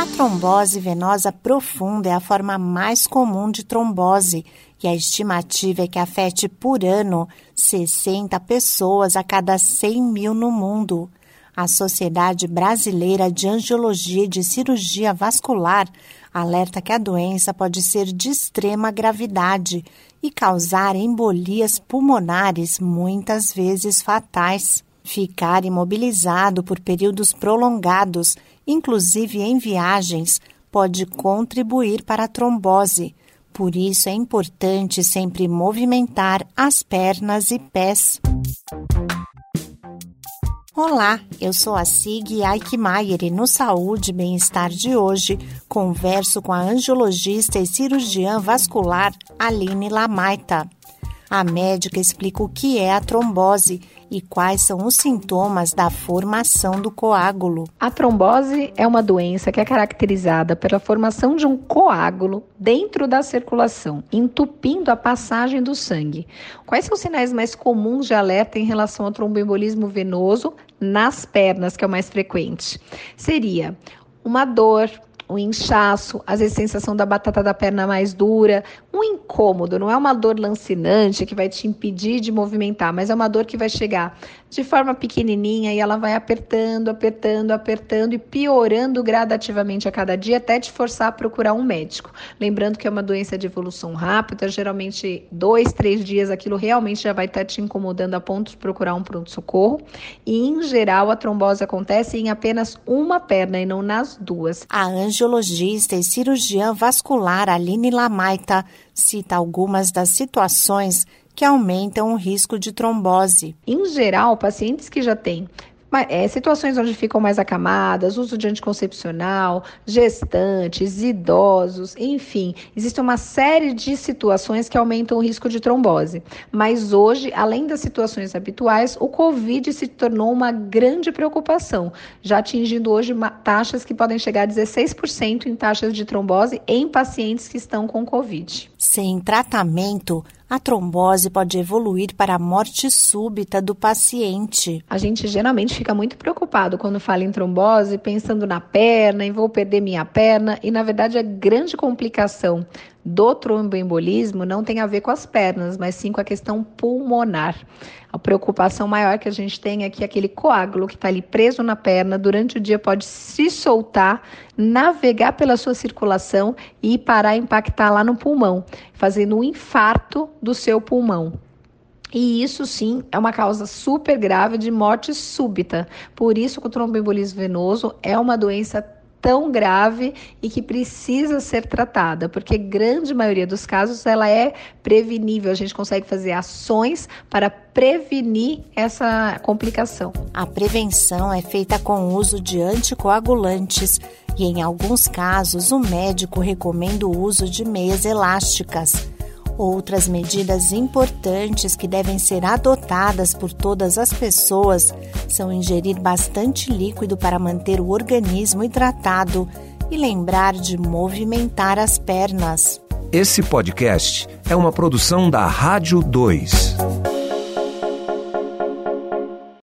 A trombose venosa profunda é a forma mais comum de trombose e a estimativa é que afete por ano 60 pessoas a cada 100 mil no mundo. A Sociedade Brasileira de Angiologia e de Cirurgia Vascular alerta que a doença pode ser de extrema gravidade e causar embolias pulmonares, muitas vezes fatais. Ficar imobilizado por períodos prolongados, inclusive em viagens, pode contribuir para a trombose. Por isso é importante sempre movimentar as pernas e pés. Olá, eu sou a Sig Aikmaier e no Saúde e Bem-Estar de hoje converso com a angiologista e cirurgiã vascular Aline Lamaita. A médica explica o que é a trombose e quais são os sintomas da formação do coágulo. A trombose é uma doença que é caracterizada pela formação de um coágulo dentro da circulação, entupindo a passagem do sangue. Quais são os sinais mais comuns de alerta em relação ao tromboembolismo venoso nas pernas, que é o mais frequente? Seria uma dor, um inchaço, às vezes sensação da batata da perna mais dura, um incômodo, não é uma dor lancinante que vai te impedir de movimentar, mas é uma dor que vai chegar de forma pequenininha e ela vai apertando, apertando, apertando e piorando gradativamente a cada dia até te forçar a procurar um médico. Lembrando que é uma doença de evolução rápida, geralmente dois, três dias aquilo realmente já vai estar te incomodando a ponto de procurar um pronto-socorro. E em geral a trombose acontece em apenas uma perna e não nas duas. A angiologista e cirurgiã vascular Aline Lamaita cita algumas das situações que aumentam o risco de trombose. Em geral, pacientes que já têm é, situações onde ficam mais acamadas, uso de anticoncepcional, gestantes, idosos, enfim, existe uma série de situações que aumentam o risco de trombose. Mas hoje, além das situações habituais, o Covid se tornou uma grande preocupação, já atingindo hoje taxas que podem chegar a 16% em taxas de trombose em pacientes que estão com Covid. Sem tratamento, a trombose pode evoluir para a morte súbita do paciente. A gente geralmente fica muito preocupado quando fala em trombose, pensando na perna, em vou perder minha perna, e na verdade a grande complicação do tromboembolismo não tem a ver com as pernas, mas sim com a questão pulmonar. A preocupação maior que a gente tem é que aquele coágulo que está ali preso na perna durante o dia pode se soltar, navegar pela sua circulação e parar impactar lá no pulmão, fazendo um infarto do seu pulmão. E isso sim é uma causa super grave de morte súbita. Por isso que o tromboembolismo venoso é uma doença tão grave e que precisa ser tratada, porque grande maioria dos casos ela é prevenível, a gente consegue fazer ações para prevenir essa complicação. A prevenção é feita com o uso de anticoagulantes e em alguns casos o médico recomenda o uso de meias elásticas. Outras medidas importantes que devem ser adotadas por todas as pessoas são ingerir bastante líquido para manter o organismo hidratado e lembrar de movimentar as pernas. Esse podcast é uma produção da Rádio 2.